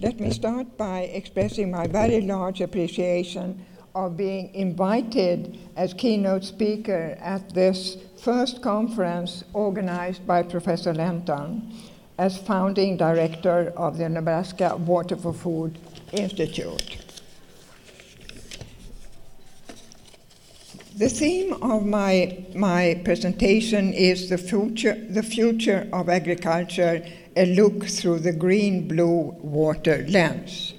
Let me start by expressing my very large appreciation of being invited as keynote speaker at this first conference organized by Professor Lenton as founding director of the Nebraska Water for Food Institute. The theme of my, my presentation is the future, the future of agriculture, a look through the green blue water lens.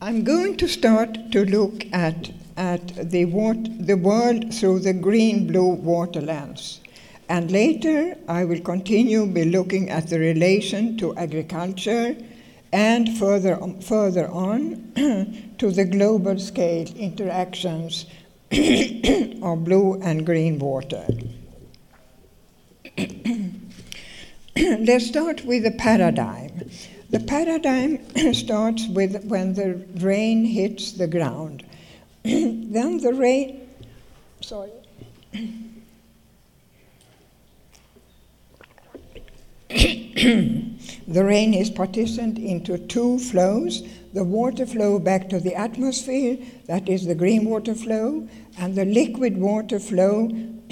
I'm going to start to look at, at the, wat- the world through the green blue water lens. And later, I will continue by looking at the relation to agriculture and further further on to the global scale interactions of blue and green water. Let's start with the paradigm. The paradigm starts with when the rain hits the ground. then the rain, sorry. the rain is partitioned into two flows the water flow back to the atmosphere, that is the green water flow, and the liquid water flow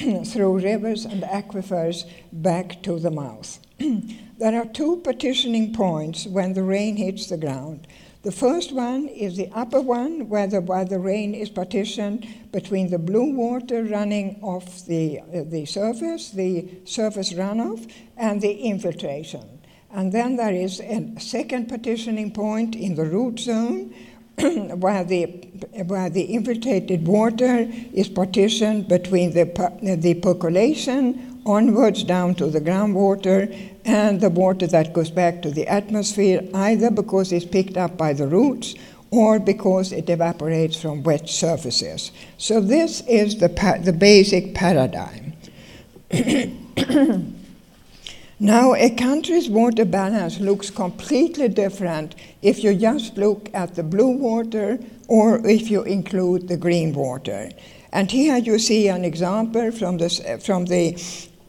through rivers and aquifers back to the mouth. there are two partitioning points when the rain hits the ground. The first one is the upper one, where the, where the rain is partitioned between the blue water running off the, uh, the surface, the surface runoff, and the infiltration. And then there is a second partitioning point in the root zone where, the, where the infiltrated water is partitioned between the, the percolation onwards down to the groundwater and the water that goes back to the atmosphere, either because it's picked up by the roots or because it evaporates from wet surfaces. So, this is the, the basic paradigm. now, a country's water balance looks completely different if you just look at the blue water or if you include the green water. And here you see an example from, this, from the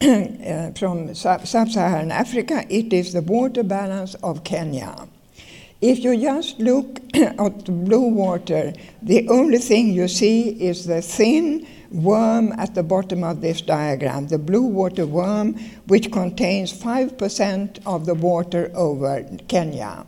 uh, from sub-Saharan Africa, it is the water balance of Kenya. If you just look at the blue water, the only thing you see is the thin worm at the bottom of this diagram, the blue water worm, which contains 5% of the water over Kenya.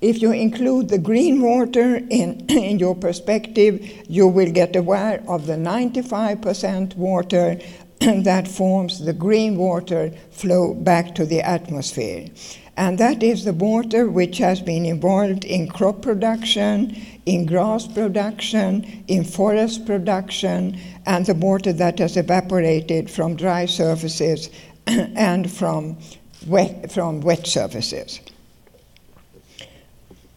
If you include the green water in, in your perspective, you will get aware of the 95% water that forms the green water flow back to the atmosphere. And that is the water which has been involved in crop production, in grass production, in forest production, and the water that has evaporated from dry surfaces and from wet, from wet surfaces.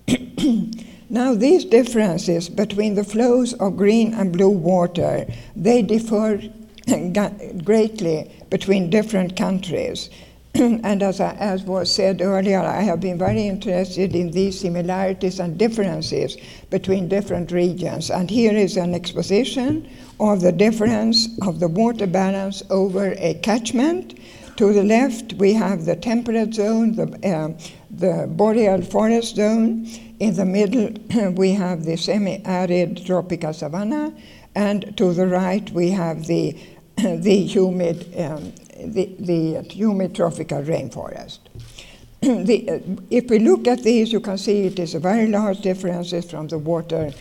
now these differences between the flows of green and blue water, they differ greatly between different countries. and as, I, as was said earlier, I have been very interested in these similarities and differences between different regions. And here is an exposition of the difference of the water balance over a catchment. To the left, we have the temperate zone, the, uh, the boreal forest zone. In the middle, we have the semi arid tropical savanna. And to the right, we have the the humid, um, the, the humid tropical rainforest. the, uh, if we look at these, you can see it is a very large differences from the water,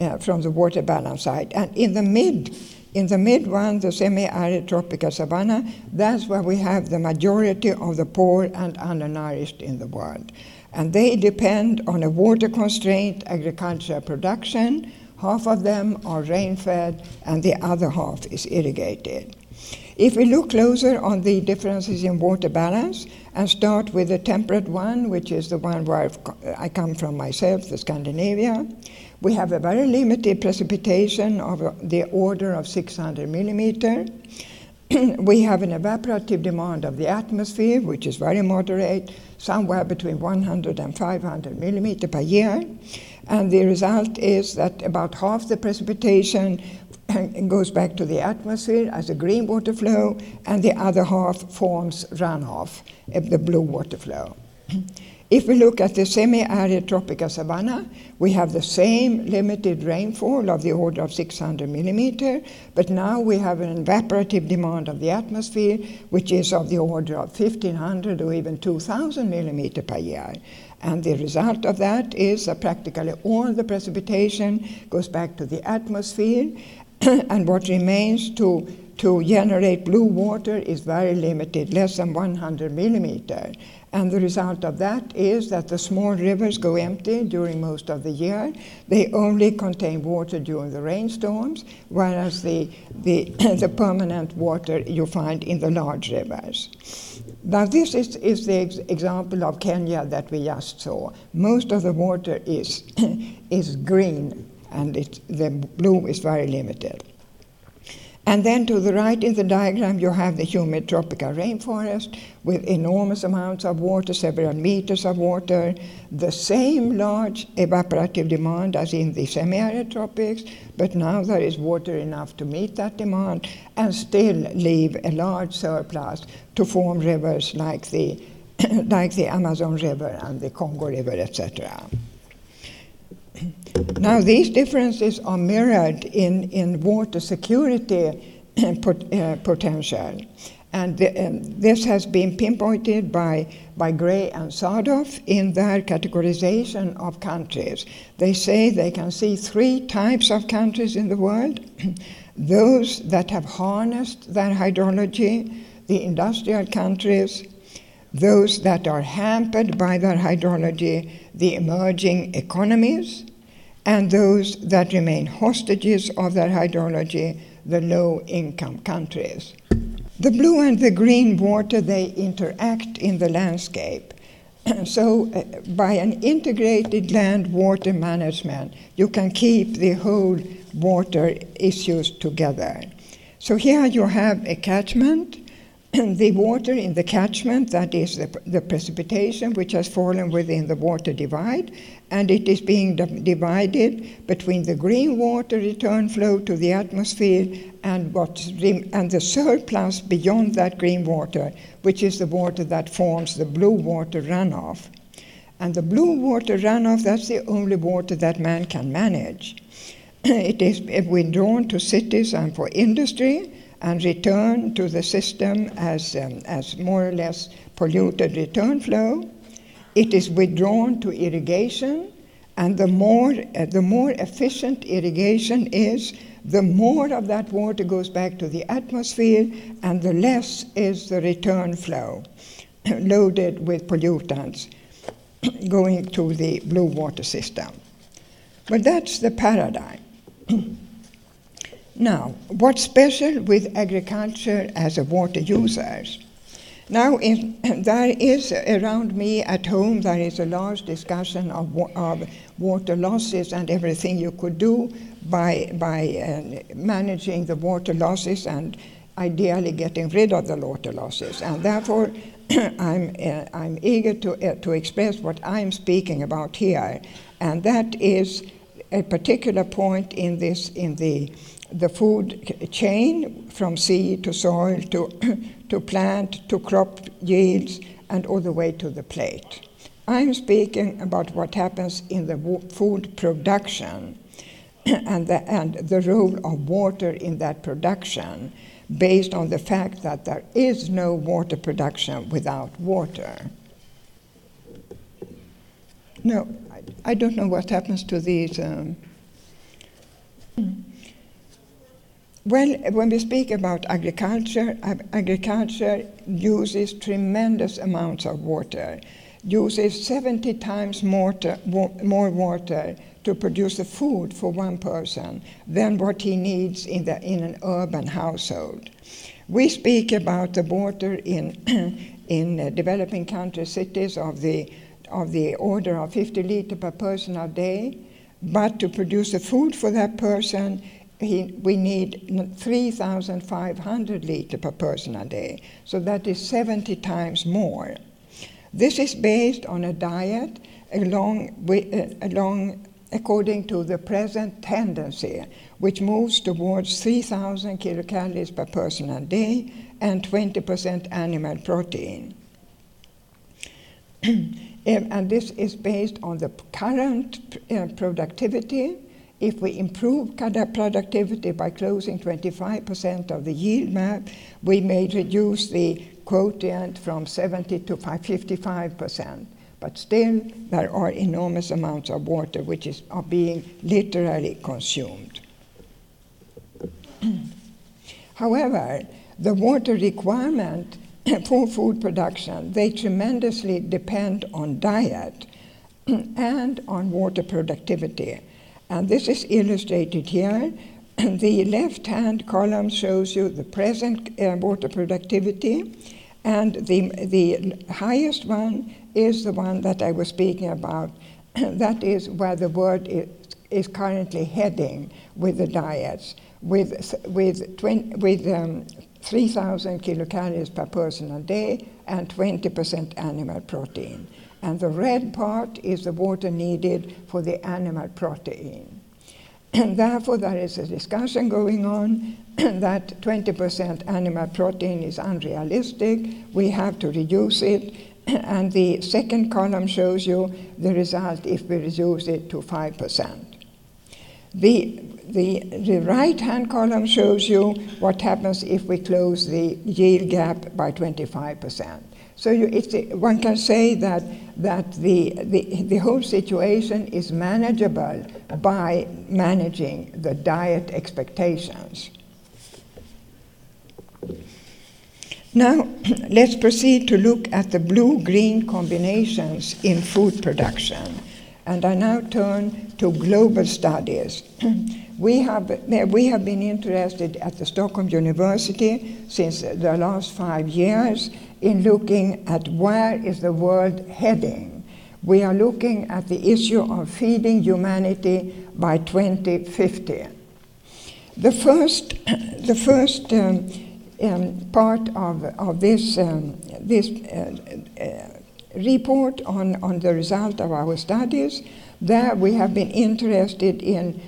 uh, from the water balance side. And in the mid, in the mid one, the semi-arid tropical savanna, that's where we have the majority of the poor and undernourished in the world. And they depend on a water-constrained agricultural production, Half of them are rain fed, and the other half is irrigated. If we look closer on the differences in water balance and start with the temperate one, which is the one where I come from myself, the Scandinavia, we have a very limited precipitation of the order of 600 millimeter. we have an evaporative demand of the atmosphere, which is very moderate, somewhere between 100 and 500 millimeter per year. And the result is that about half the precipitation goes back to the atmosphere as a green water flow, and the other half forms runoff, of the blue water flow. If we look at the semi-arid tropical savanna, we have the same limited rainfall of the order of 600 millimeter, but now we have an evaporative demand of the atmosphere, which is of the order of 1500 or even 2000 millimeter per year. And the result of that is that practically all the precipitation goes back to the atmosphere, and what remains to to generate blue water is very limited, less than 100 millimeter. And the result of that is that the small rivers go empty during most of the year. They only contain water during the rainstorms, whereas the, the, the permanent water you find in the large rivers. Now, this is, is the ex- example of Kenya that we just saw. Most of the water is, is green, and it, the blue is very limited. And then to the right in the diagram, you have the humid tropical rainforest with enormous amounts of water, several meters of water, the same large evaporative demand as in the semi arid tropics, but now there is water enough to meet that demand and still leave a large surplus to form rivers like the, like the Amazon River and the Congo River, etc. Now, these differences are mirrored in, in water security pot, uh, potential. And the, um, this has been pinpointed by, by Grey and Sadoff in their categorization of countries. They say they can see three types of countries in the world those that have harnessed their hydrology, the industrial countries, those that are hampered by their hydrology, the emerging economies, and those that remain hostages of their hydrology, the low income countries. The blue and the green water, they interact in the landscape. so, uh, by an integrated land water management, you can keep the whole water issues together. So, here you have a catchment the water in the catchment, that is the, the, precipitation which has fallen within the water divide, and it is being divided between the green water return flow to the atmosphere and, and the surplus beyond that green water, which is the water that forms the blue water runoff. And the blue water runoff, that's the only water that man can manage. it is eh, withdrawn to cities and for industry and return to the system as, um, as more or less polluted return flow. It is withdrawn to irrigation, and the more, uh, the more efficient irrigation is, the more of that water goes back to the atmosphere, and the less is the return flow loaded with pollutants going to the blue water system. But that's the paradigm. Now, what's special with agriculture as a water user? Now, there is around me at home, there is a large discussion of, of water losses and everything you could do by, by uh, managing the water losses and ideally getting rid of the water losses. And therefore, I'm, uh, I'm eager to, uh, to express what I'm speaking about here, and that is a particular point in this in the the food chain from seed to soil to, to plant to crop yields and all the way to the plate. I'm speaking about what happens in the food production and the, and the role of water in that production based on the fact that there is no water production without water. No, I, don't know what happens to these. Um, well, when we speak about agriculture, agriculture uses tremendous amounts of water, uses 70 times more, more water to produce the food for one person than what he needs in, the, in an urban household. We speak about the water in, in uh, developing country cities of the, of the order of 50 liters per person a day, but to produce the food for that person, he, we need 3,500 liters per person a day. So that is 70 times more. This is based on a diet along, uh, along according to the present tendency, which moves towards 3,000 kilocalories per person a day and 20% animal protein. and this is based on the current uh, productivity. If we improve productivity by closing 25% of the yield gap, we may reduce the quotient from 70 to 55%. But still, there are enormous amounts of water which is, are being literally consumed. However, the water requirement for food production, they tremendously depend on diet and on water productivity. And this is illustrated here. the left hand column shows you the present uh, water productivity, and the, the highest one is the one that I was speaking about. that is where the world is, is currently heading with the diets, with, with, 20, with um, 3,000 kilocalories per person a day and 20% animal protein. And the red part is the water needed for the animal protein. And therefore, there is a discussion going on that 20% animal protein is unrealistic. We have to reduce it. And the second column shows you the result if we reduce it to 5%. The the, the right hand column shows you what happens if we close the yield gap by 25%. So you, one can say that, that the, the, the whole situation is manageable by managing the diet expectations. Now, let's proceed to look at the blue green combinations in food production. And I now turn to global studies. we, have, we have been interested at the Stockholm University since the last five years in looking at where is the world heading. We are looking at the issue of feeding humanity by 2050. The first, the first um, um, part of, of this, um, this uh, uh, report on, on the result of our studies. There we have been interested in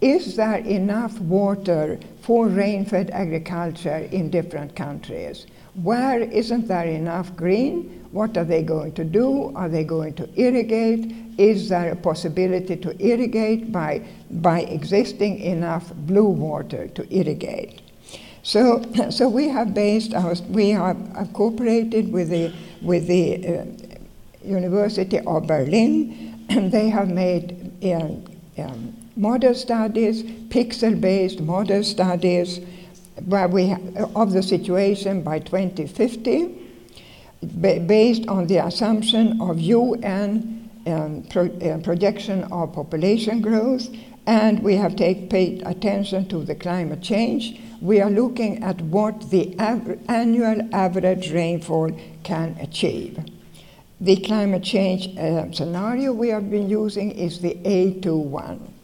is there enough water for rain-fed agriculture in different countries? Where isn't there enough green? What are they going to do? Are they going to irrigate? Is there a possibility to irrigate by, by existing enough blue water to irrigate? So, so we have based our, we have cooperated with the, with the uh, University of Berlin. And they have made um, um, model studies, pixel-based model studies, where we of the situation by 2050, based on the assumption of UN um, pro, uh, projection of population growth, and we have take, paid attention to the climate change. We are looking at what the av- annual average rainfall can achieve. The climate change uh, scenario we have been using is the A21.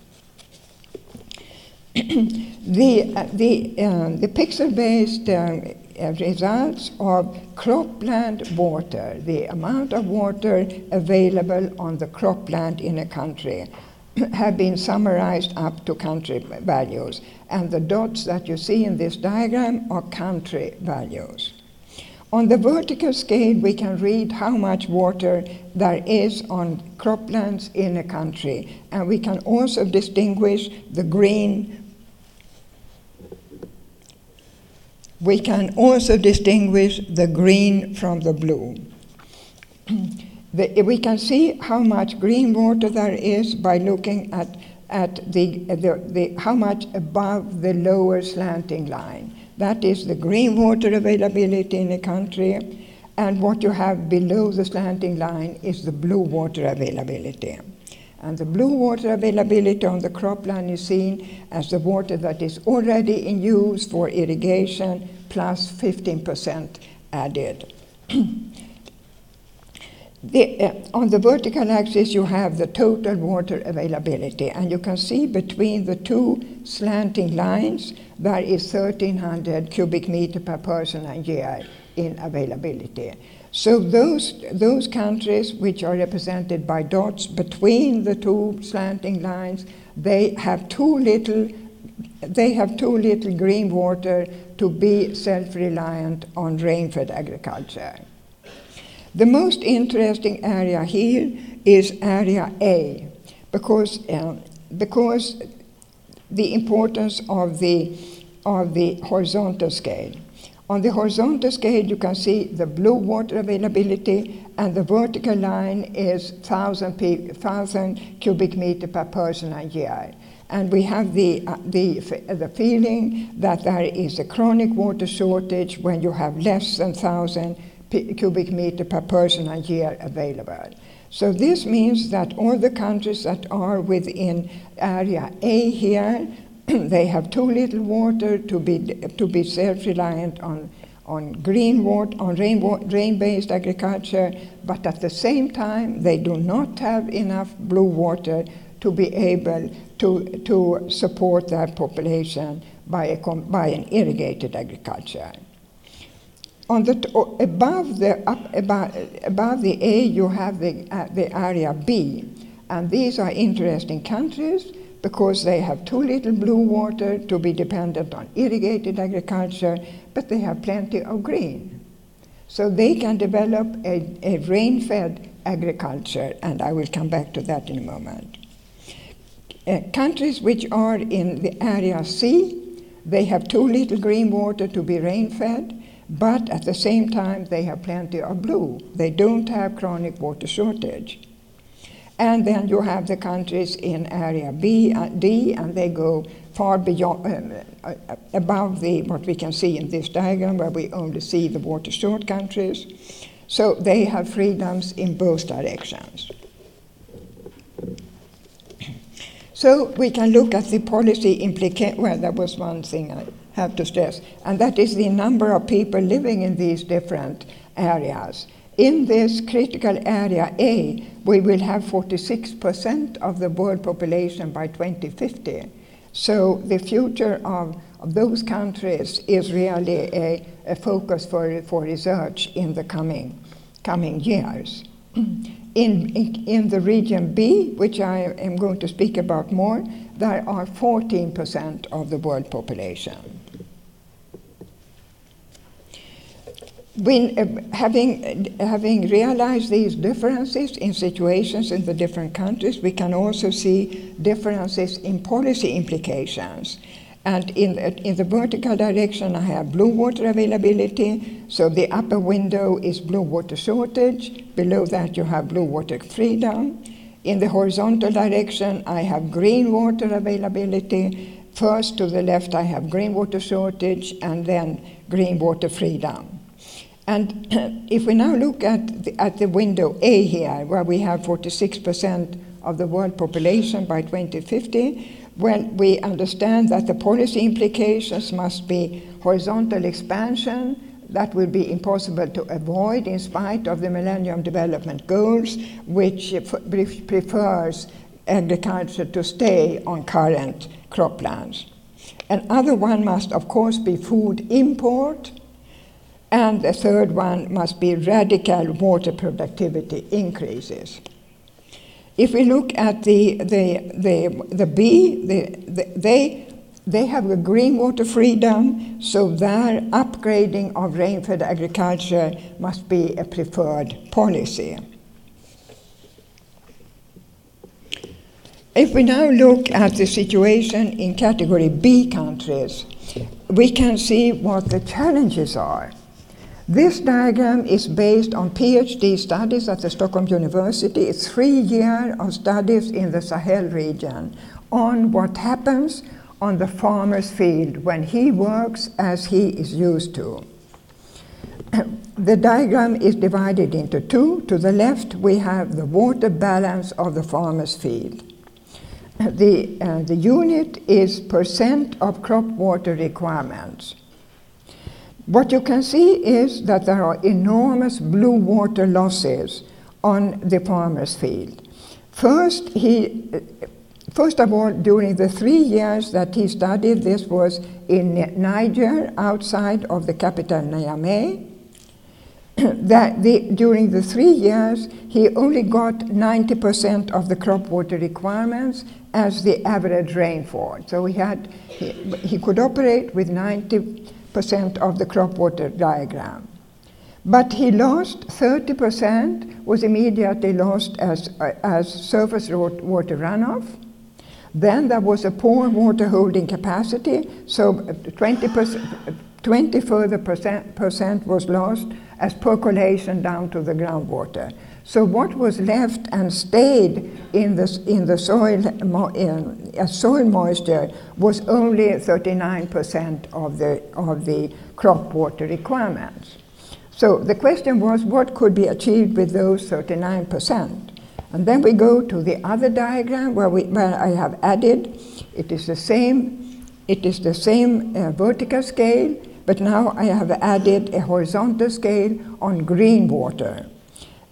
the, uh, the, uh, the pixel-based uh, results of cropland water, the amount of water available on the cropland in a country, have been summarized up to country values. And the dots that you see in this diagram are country values. On the vertical scale, we can read how much water there is on croplands in a country, and we can also distinguish the green. We can also distinguish the green from the blue. the, we can see how much green water there is by looking at, at the, the, the, how much above the lower slanting line. That is the green water availability in a country. And what you have below the slanting line is the blue water availability. And the blue water availability on the cropland is seen as the water that is already in use for irrigation plus 15% added. The, uh, on the vertical axis, you have the total water availability, and you can see between the two slanting lines there is 1,300 cubic meter per person a year in availability. So those, those countries which are represented by dots between the two slanting lines, they have too little, they have too little green water to be self-reliant on rain-fed agriculture. The most interesting area here is area A, because, uh, because the importance of the, of the horizontal scale. On the horizontal scale, you can see the blue water availability, and the vertical line is 1,000, 1,000 cubic meter per person a year. And we have the, uh, the, the feeling that there is a chronic water shortage when you have less than 1,000 cubic meter per person a year available. So this means that all the countries that are within area A here they have too little water to be, to be self-reliant on, on green water, on rain, rain-based agriculture, but at the same time, they do not have enough blue water to be able to, to support their population by, a, by an irrigated agriculture. On the above, the, up, above, above the A, you have the, uh, the area B, and these are interesting countries because they have too little blue water to be dependent on irrigated agriculture, but they have plenty of green. So they can develop a, a rain fed agriculture, and I will come back to that in a moment. Uh, countries which are in the area C, they have too little green water to be rain fed, but at the same time they have plenty of blue. They don't have chronic water shortage. And then you have the countries in area B, uh, D, and they go far beyond, um, uh, above the, what we can see in this diagram, where we only see the water short countries. So they have freedoms in both directions. So we can look at the policy implication. Well, that was one thing I have to stress, and that is the number of people living in these different areas. In this critical area A, we will have 46% of the world population by 2050. So the future of, of those countries is really a, a focus for, for research in the coming, coming years. In, in, in, the region B, which I am going to speak about more, there are 14% of the world population. When, uh, having, uh, having realized these differences in situations in the different countries, we can also see differences in policy implications. And in, in the vertical direction, I have blue water availability. So the upper window is blue water shortage. Below that, you have blue water freedom. In the horizontal direction, I have green water availability. First to the left, I have green water shortage, and then green water freedom. And if we now look at the, at the window A here, where we have 46% of the world population by 2050, well, we understand that the policy implications must be horizontal expansion, that will be impossible to avoid in spite of the Millennium Development Goals, which prefers agriculture to stay on current croplands. Another one must, of course, be food import and the third one must be radical water productivity increases. If we look at the, the, the, the B, the, the, they, they have a green water freedom, so their upgrading of rain-fed agriculture must be a preferred policy. If we now look at the situation in category B countries, we can see what the challenges are. This diagram is based on PhD studies at the Stockholm University. It's three years of studies in the Sahel region on what happens on the farmer's field when he works as he is used to. the diagram is divided into two. To the left, we have the water balance of the farmer's field. The, uh, the unit is percent of crop water requirements. What you can see is that there are enormous blue water losses on the farmer's field. First, he, first of all, during the three years that he studied, this was in Niger, outside of the capital Niamey. that the, during the three years, he only got 90% of the crop water requirements as the average rainfall. So he had he, he could operate with 90 percent of the crop water diagram. But he lost 30%, was immediately lost as, uh, as surface water runoff. Then there was a poor water holding capacity, so 20%, 20 further percent, percent was lost as percolation down to the groundwater. So what was left and stayed in the, in the soil, in, uh, soil moisture was only 39% of the, of the crop water requirements. So the question was what could be achieved with those 39%? And then we go to the other diagram where, we, where I have added, it is the same, it is the same uh, vertical scale, but now I have added a horizontal scale on green water.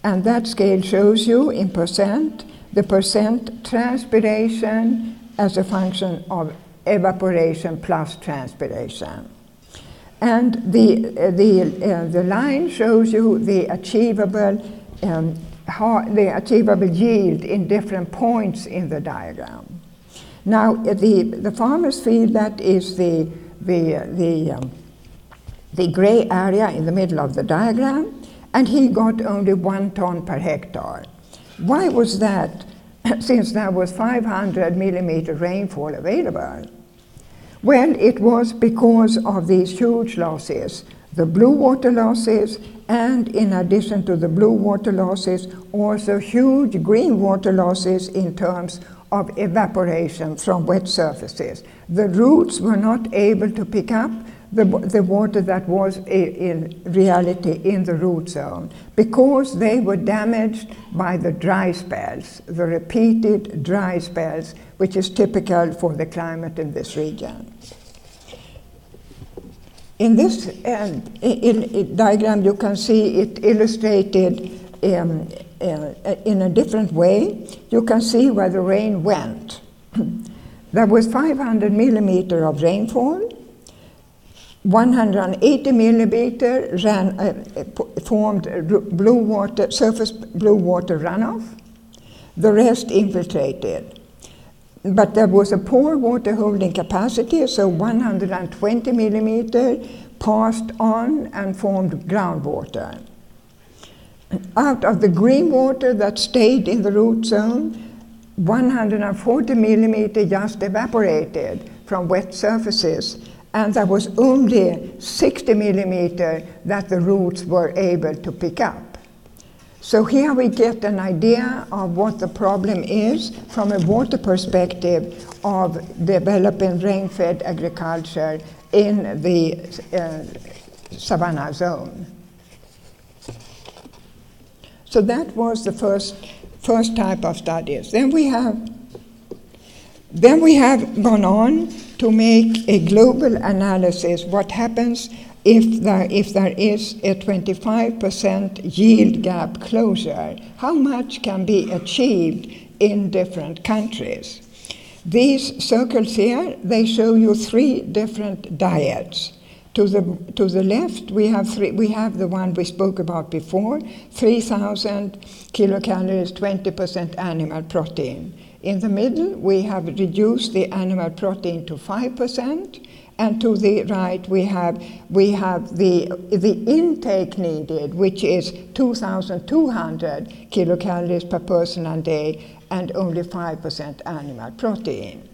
And that scale shows you in percent the percent transpiration as a function of evaporation plus transpiration. And the, uh, the, uh, the line shows you the achievable, um, the achievable yield in different points in the diagram. Now, uh, the, the farmer's field, that is the, the, the, um, the gray area in the middle of the diagram, and he got only one ton per hectare. Why was that, since there was 500 millimeter rainfall available? Well, it was because of these huge losses, the blue water losses, and in addition to the blue water losses, also huge green water losses in terms of evaporation from wet surfaces. The roots were not able to pick up the, the water that was in reality in the root zone because they were damaged by the dry spells, the repeated dry spells, which is typical for the climate in this region. In this uh, in, in diagram, you can see it illustrated um, uh, in a different way. You can see where the rain went. there was 500 millimeter of rainfall 180 millimeter ran, uh, formed blue water, surface blue water runoff. The rest infiltrated. But there was a poor water holding capacity, so 120 millimeter passed on and formed groundwater. Out of the green water that stayed in the root zone, 140 millimeter just evaporated from wet surfaces and there was only 60 millimeter that the roots were able to pick up. So here we get an idea of what the problem is from a water perspective of developing rain-fed agriculture in the uh, savanna zone. So that was the first, first type of studies. Then we have, then we have gone on to make a global analysis what happens if there, if there is a 25% yield gap closure, how much can be achieved in different countries? These circles here, they show you three different diets. To the, to the left, we have, three, we have the one we spoke about before 3,000 kilocalories, 20% animal protein. In the middle, we have reduced the animal protein to 5%, and to the right, we have, we have the, the intake needed, which is 2,200 kilocalories per person a day, and only 5% animal protein.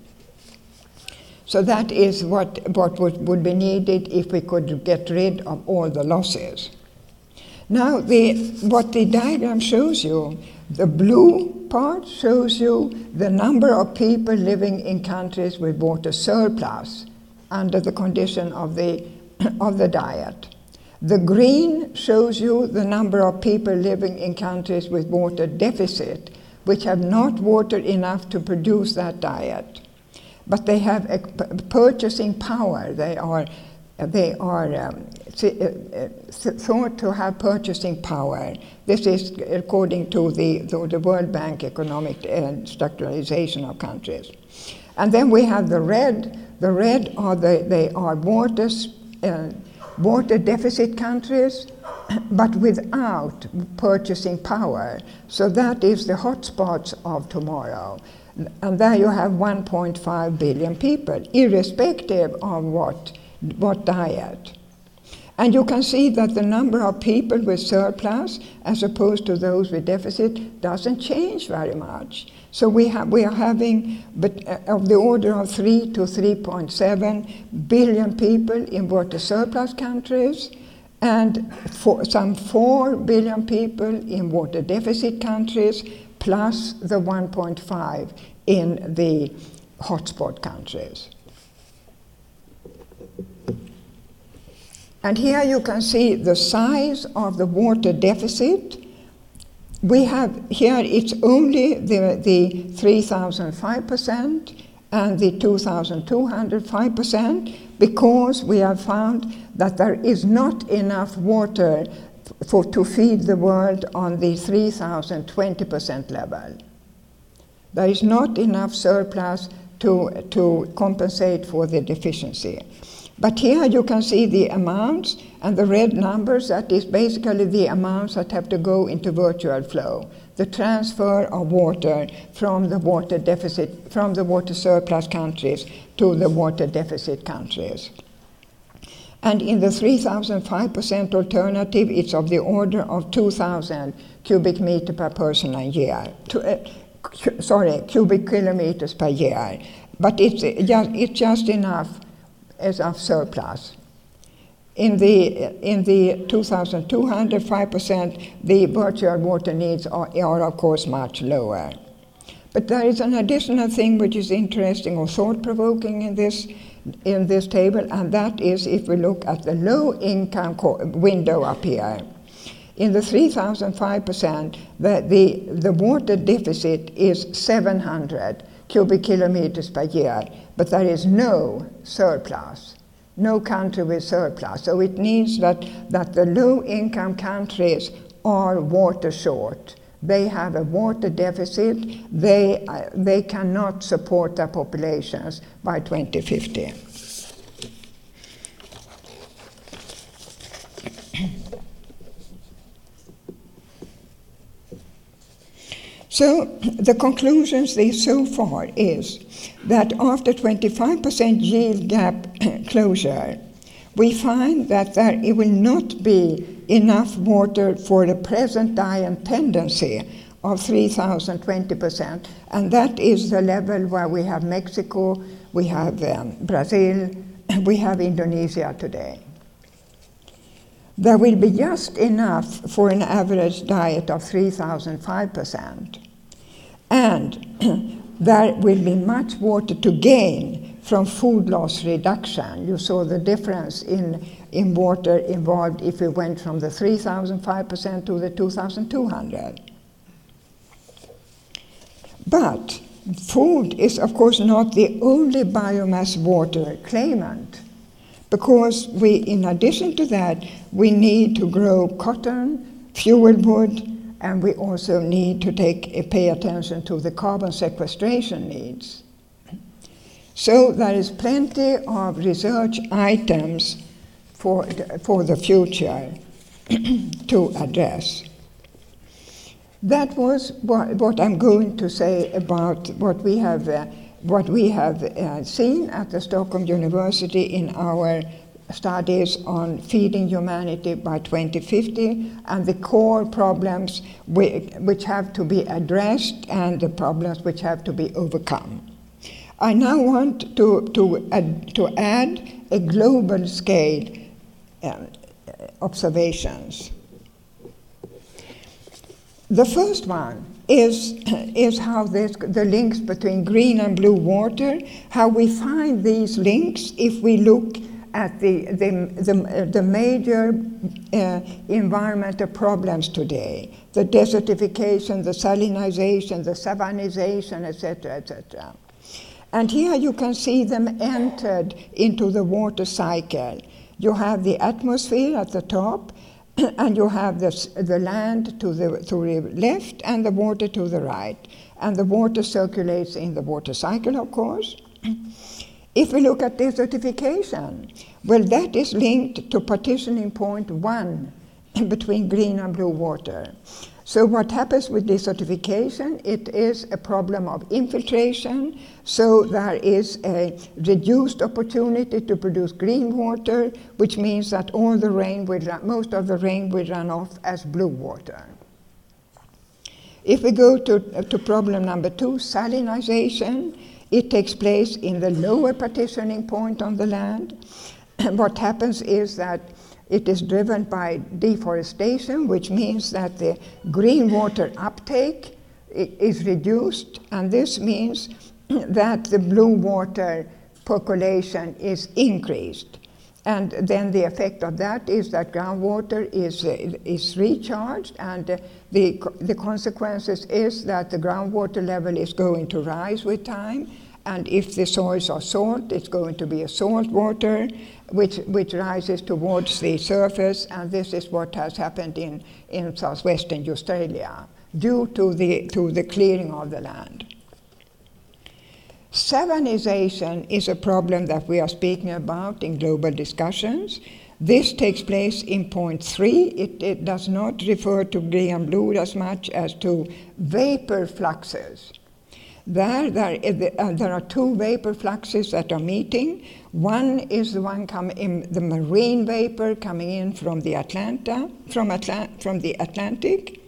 So that is what, what would, would be needed if we could get rid of all the losses. Now, the, what the diagram shows you, the blue part shows you the number of people living in countries with water surplus under the condition of the, of the diet. The green shows you the number of people living in countries with water deficit, which have not water enough to produce that diet. But they have a purchasing power. They are they are um, uh, uh, thought to have purchasing power. This is according to the, the, the World Bank economic and uh, structuralization of countries. And then we have the red. The red are the, they are water, uh, water deficit countries, but without purchasing power. So that is the hotspots of tomorrow. And there you have 1.5 billion people, irrespective of what what diet. And you can see that the number of people with surplus as opposed to those with deficit doesn't change very much. So we, have, we are having but, uh, of the order of 3 to 3.7 billion people in water surplus countries and for, some 4 billion people in water deficit countries plus the 1.5 in the hotspot countries. And here you can see the size of the water deficit. We have here it's only the, the 3,005% and the 2,205% because we have found that there is not enough water for, to feed the world on the 3,020% level. There is not enough surplus to, to compensate for the deficiency. But here you can see the amounts and the red numbers, that is basically the amounts that have to go into virtual flow, the transfer of water from the water deficit, from the water surplus countries to the water deficit countries. And in the 3,005% alternative, it's of the order of 2,000 cubic meter per person a year. To, uh, cu- sorry, cubic kilometers per year. But it's just, it's just enough as of surplus. In the, in the 2,205%, the virtual water needs are, are, of course, much lower. But there is an additional thing which is interesting or thought provoking in this, in this table, and that is if we look at the low income co- window up here. In the 3,005%, the, the, the water deficit is 700 cubic kilometers per year, but there is no surplus, no country with surplus. So it means that, that the low income countries are water short. They have a water deficit. They, uh, they cannot support their populations by 2050. So the conclusions so far is that after 25% yield gap closure, we find that there it will not be enough water for the present diet tendency of 3,020%, and that is the level where we have Mexico, we have um, Brazil, we have Indonesia today. There will be just enough for an average diet of 3,005%. And there will be much water to gain from food loss reduction. You saw the difference in, in water involved if we went from the 3,005% to the 2,200. But food is, of course, not the only biomass water claimant because we, in addition to that, we need to grow cotton, fuel wood, and we also need to take, pay attention to the carbon sequestration needs. So there is plenty of research items for, for the future to address. That was what, what, I'm going to say about what we have, uh, what we have uh, seen at the Stockholm University in our studies on feeding humanity by 2050 and the core problems which have to be addressed and the problems which have to be overcome. I now want to, to, add, to add a global scale um, observations. The first one is, is how this, the links between green and blue water, how we find these links if we look at the, the, the, the major uh, environmental problems today the desertification, the salinization, the savannization, etc., etc. And here you can see them entered into the water cycle. You have the atmosphere at the top, and you have the, the land to the, to the left and the water to the right. And the water circulates in the water cycle, of course. If we look at desertification, well, that is linked to partitioning point one between green and blue water. So what happens with desertification? It is a problem of infiltration. So there is a reduced opportunity to produce green water, which means that all the rain will run, most of the rain will run off as blue water. If we go to, to problem number two, salinization, it takes place in the lower partitioning point on the land. what happens is that it is driven by deforestation, which means that the green water uptake is reduced, and this means that the blue water percolation is increased. And then the effect of that is that groundwater is, uh, is recharged, and uh, the, the consequences is that the groundwater level is going to rise with time. And if the soils are salt, it's going to be a salt water which, which rises towards the surface, and this is what has happened in, in southwestern Australia due to the, to the clearing of the land. Savanization is a problem that we are speaking about in global discussions. This takes place in point three. It, it does not refer to grey and blue as much as to vapor fluxes. There, there, uh, there are two vapor fluxes that are meeting. One is the one coming in the marine vapor coming in from the Atlanta, from, Atla- from the Atlantic,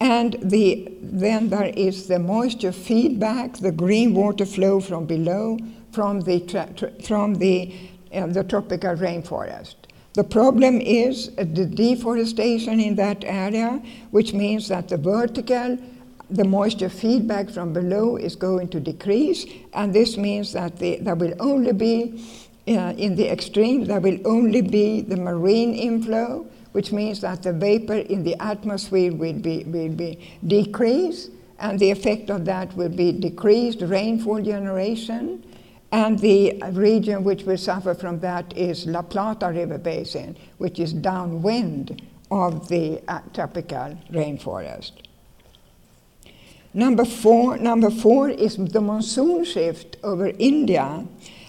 and the, then there is the moisture feedback, the green water flow from below, from the, tra- tra- from the, uh, the tropical rainforest. The problem is the deforestation in that area, which means that the vertical the moisture feedback from below is going to decrease, and this means that the, there will only be, uh, in the extreme, there will only be the marine inflow, which means that the vapor in the atmosphere will be, will be decreased, and the effect of that will be decreased rainfall generation. And the region which will suffer from that is La Plata River Basin, which is downwind of the uh, tropical rainforest. Number four, number four is the monsoon shift over India.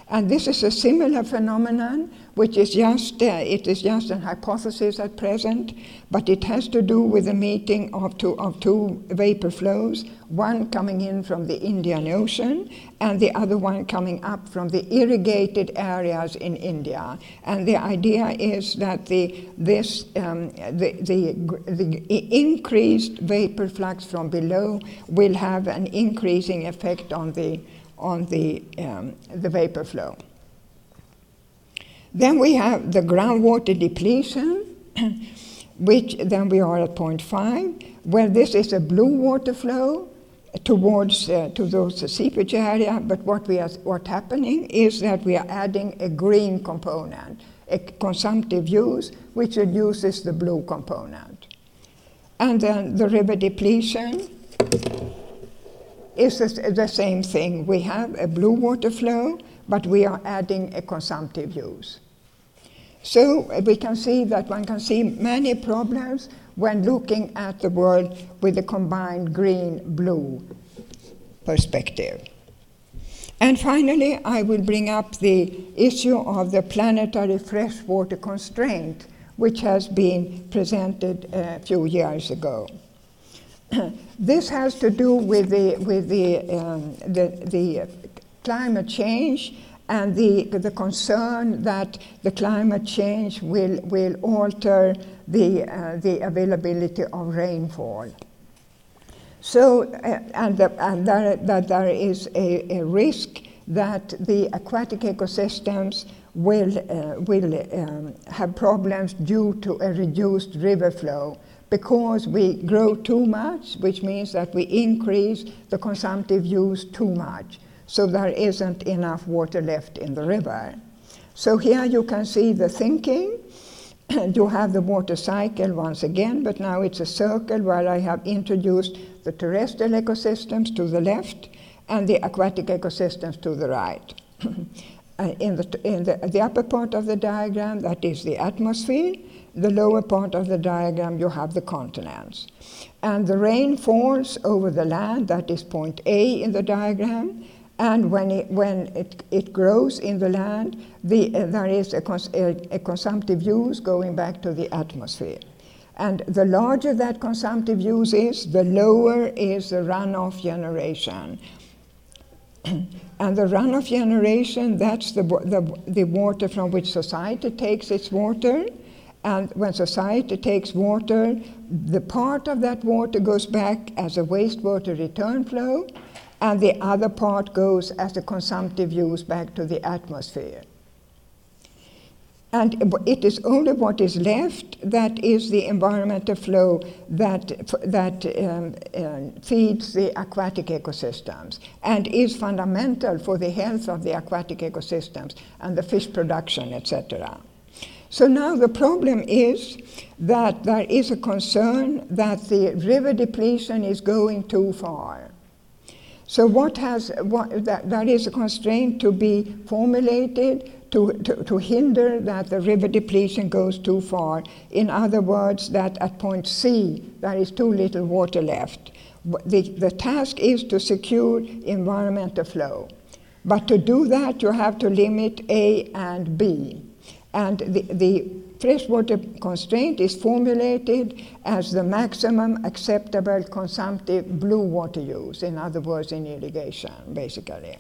And this is a similar phenomenon, which is just, uh, it is just an hypothesis at present, but it has to do with the meeting of two, of two vapor flows, one coming in from the Indian Ocean and the other one coming up from the irrigated areas in India. And the idea is that the, this, um, the, the, the increased vapor flux from below will have an increasing effect on the on the, um, the vapor flow. Then we have the groundwater depletion, which then we are at point 0.5, where this is a blue water flow towards uh, to those seepage area. But what we are what's happening is that we are adding a green component, a consumptive use, which reduces the blue component. And then the river depletion is the same thing. We have a blue water flow, but we are adding a consumptive use. So uh, we can see that one can see many problems when looking at the world with a combined green-blue perspective. And finally, I will bring up the issue of the planetary freshwater constraint, which has been presented a few years ago. this has to do with the, with the, um, the, the climate change and the, the concern that the climate change will, will alter the, uh, the availability of rainfall. So, uh, and, the, and there, that there is a, a, risk that the aquatic ecosystems will, uh, will um, have problems due to a reduced river flow because we grow too much, which means that we increase the consumptive use too much. So there isn't enough water left in the river. So here you can see the thinking. you have the water cycle once again, but now it's a circle where I have introduced the terrestrial ecosystems to the left and the aquatic ecosystems to the right. uh, in the, in the, the upper part of the diagram, that is the atmosphere, the lower part of the diagram, you have the continents. And the rain falls over the land, that is point A in the diagram. And when it, when it, it grows in the land, the, uh, there is a, cons- a, a, consumptive use going back to the atmosphere. And the larger that consumptive use is, the lower is the runoff generation. and the runoff generation, that's the, the, the water from which society takes its water. And when society takes water, the part of that water goes back as a wastewater return flow, and the other part goes as a consumptive use back to the atmosphere. And it is only what is left that is the environmental flow that, that um, uh, feeds the aquatic ecosystems and is fundamental for the health of the aquatic ecosystems and the fish production, etc. So now the problem is that there is a concern that the river depletion is going too far. So what has what, that, that is a constraint to be formulated to, to, to hinder that the river depletion goes too far. In other words, that at point C there is too little water left. The, the task is to secure environmental flow. But to do that, you have to limit A and B. And the, the freshwater constraint is formulated as the maximum acceptable consumptive blue water use, in other words, in irrigation, basically.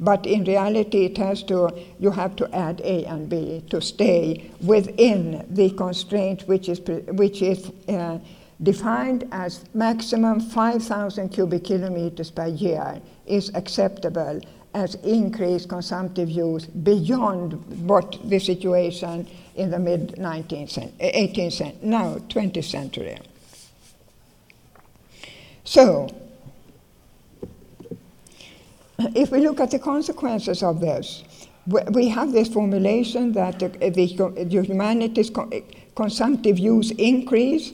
But in reality, it has to, you have to add A and B to stay within the constraint which is, which is uh, defined as maximum 5,000 cubic kilometers per year is acceptable as increased consumptive use beyond what the situation in the mid 19th, 18th century, now 20th century. So, if we look at the consequences of this, we have this formulation that the, the humanity's consumptive use increase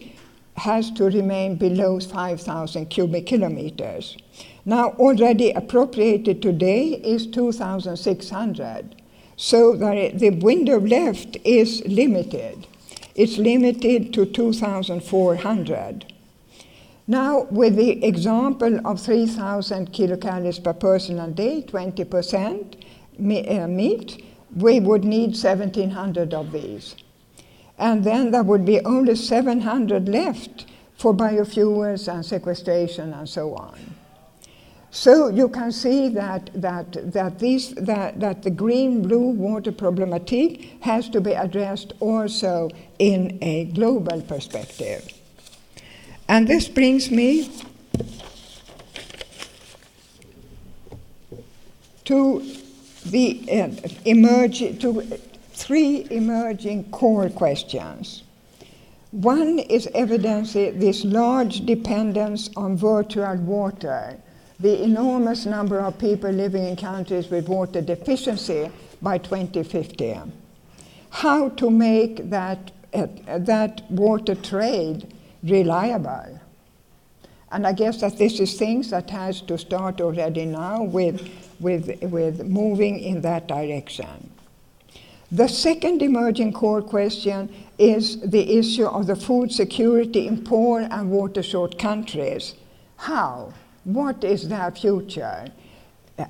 has to remain below 5,000 cubic kilometers. Now, already appropriated today is 2,600. So the, window left is limited. It's limited to 2,400. Now, with the example of 3,000 kilocalories per person a day, 20% uh, meat, we would need 1,700 of these. And then there would be only 700 left for biofuels and sequestration and so on. So you can see that, that, that, these, that, that the green-blue water problematic has to be addressed also in a global perspective. And this brings me to the uh, emerge, to three emerging core questions. One is evidencing this large dependence on virtual water, the enormous number of people living in countries with water deficiency by 2050. How to make that, uh, that water trade reliable. And I guess that this is things that has to start already now with, with, with moving in that direction. The second emerging core question is the issue of the food security in poor and water short countries. How? What is their future? Uh,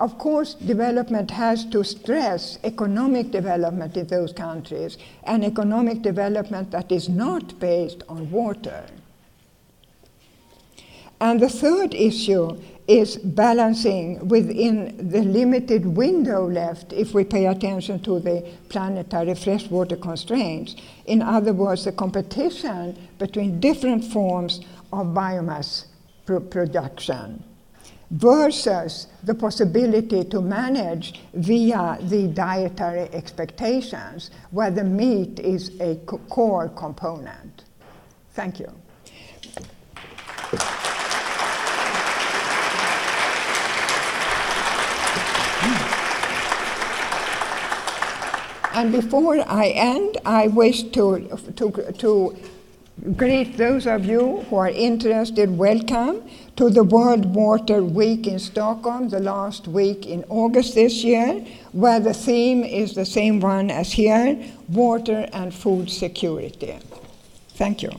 of course, development has to stress economic development in those countries and economic development that is not based on water. And the third issue is balancing within the limited window left if we pay attention to the planetary freshwater constraints. In other words, the competition between different forms of biomass production versus the possibility to manage via the dietary expectations, where the meat is a core component. Thank you. And before I end, I wish to, to, to greet those of you who are interested, welcome to the World Water Week in Stockholm, the last week in August this year, where the theme is the same one as here water and food security. Thank you.